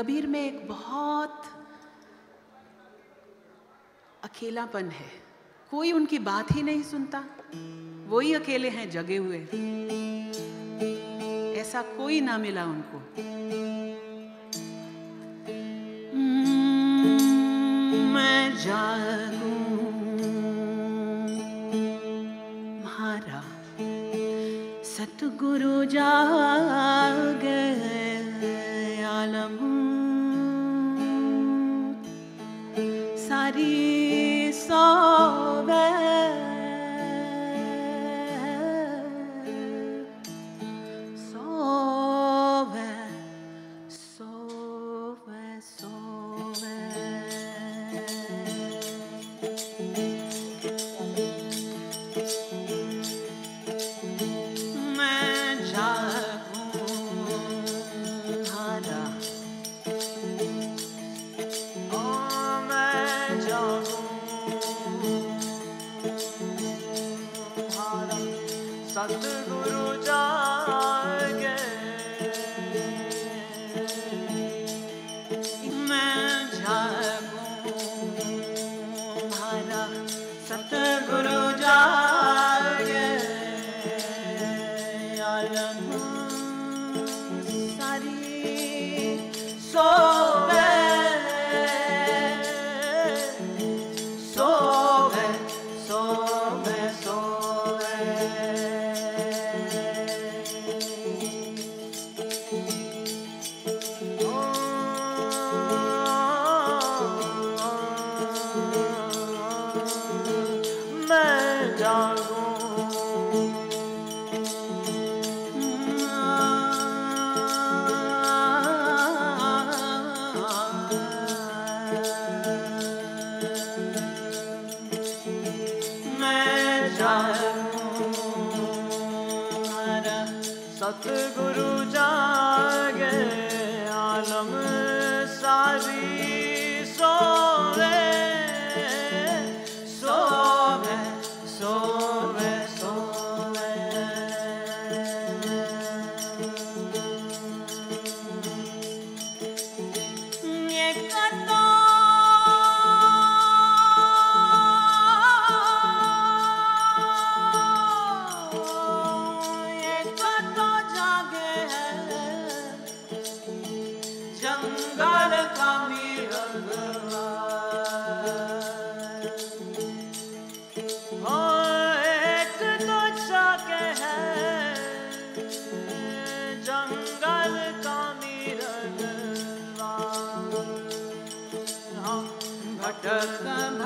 कबीर में एक बहुत अकेलापन है। कोई उनकी बात ही नहीं सुनता। वो ही अकेले हैं, जगे हुए। ऐसा कोई ना मिला उनको। मैं जागूं सतगुरु जाग आलम सारी सोवे सतगुरु जागे मैं जागूं सतगुरु जागे आलम सारी सोवे सारी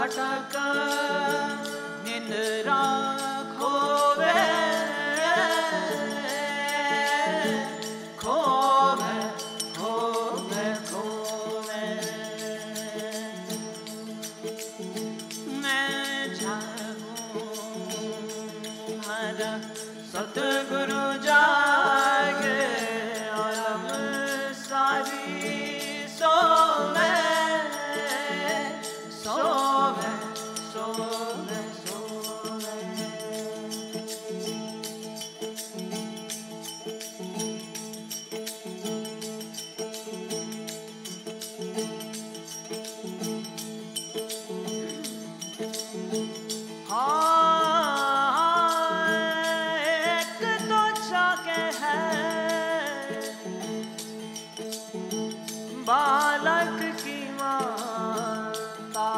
भटक निंद्रा खोवे खोवे खोवे खोवे मैं जागूं हरा सतगुरु जागे बालक की माता।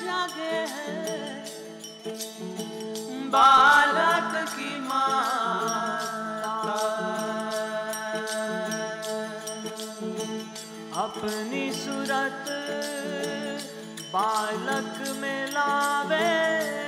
जागे बालक की माता। अपनी सूरत बालक में लावे।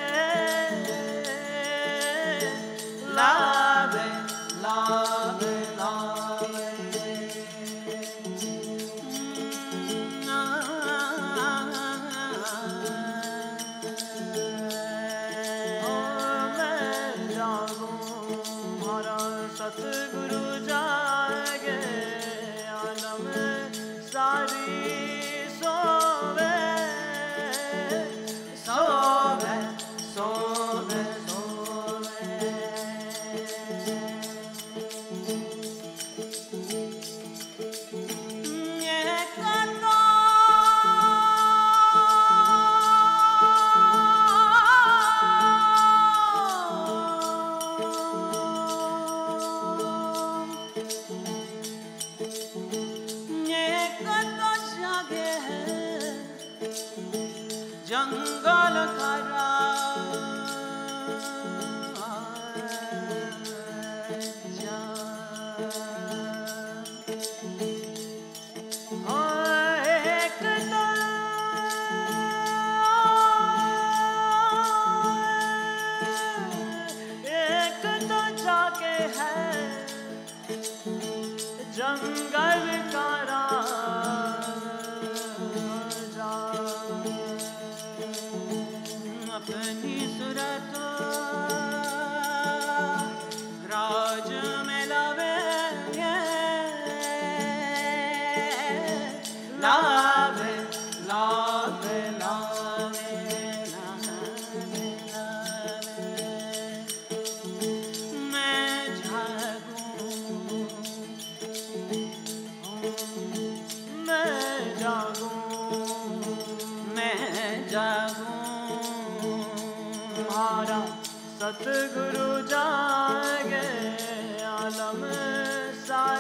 जंगल करा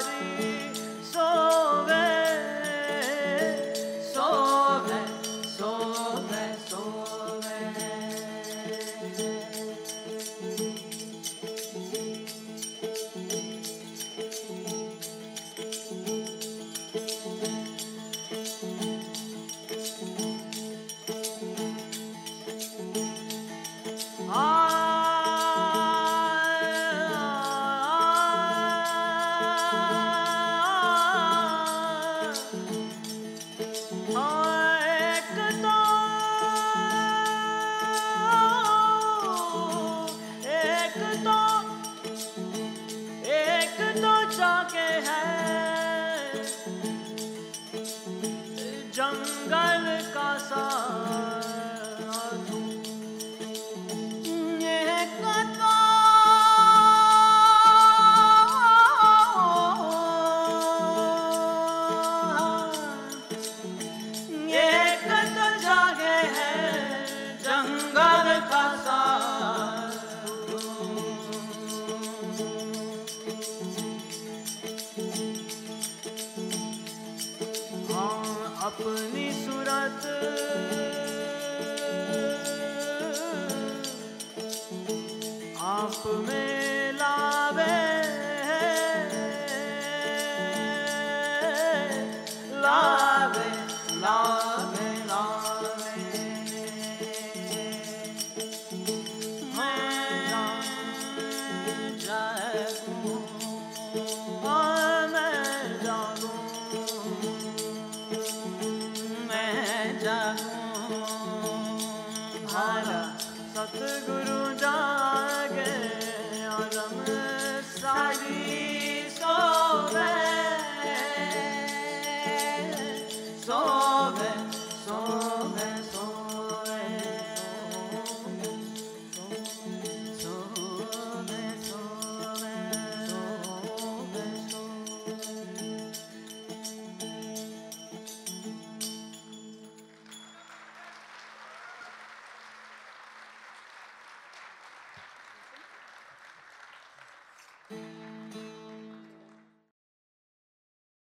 सारी जंगल का साधु आप में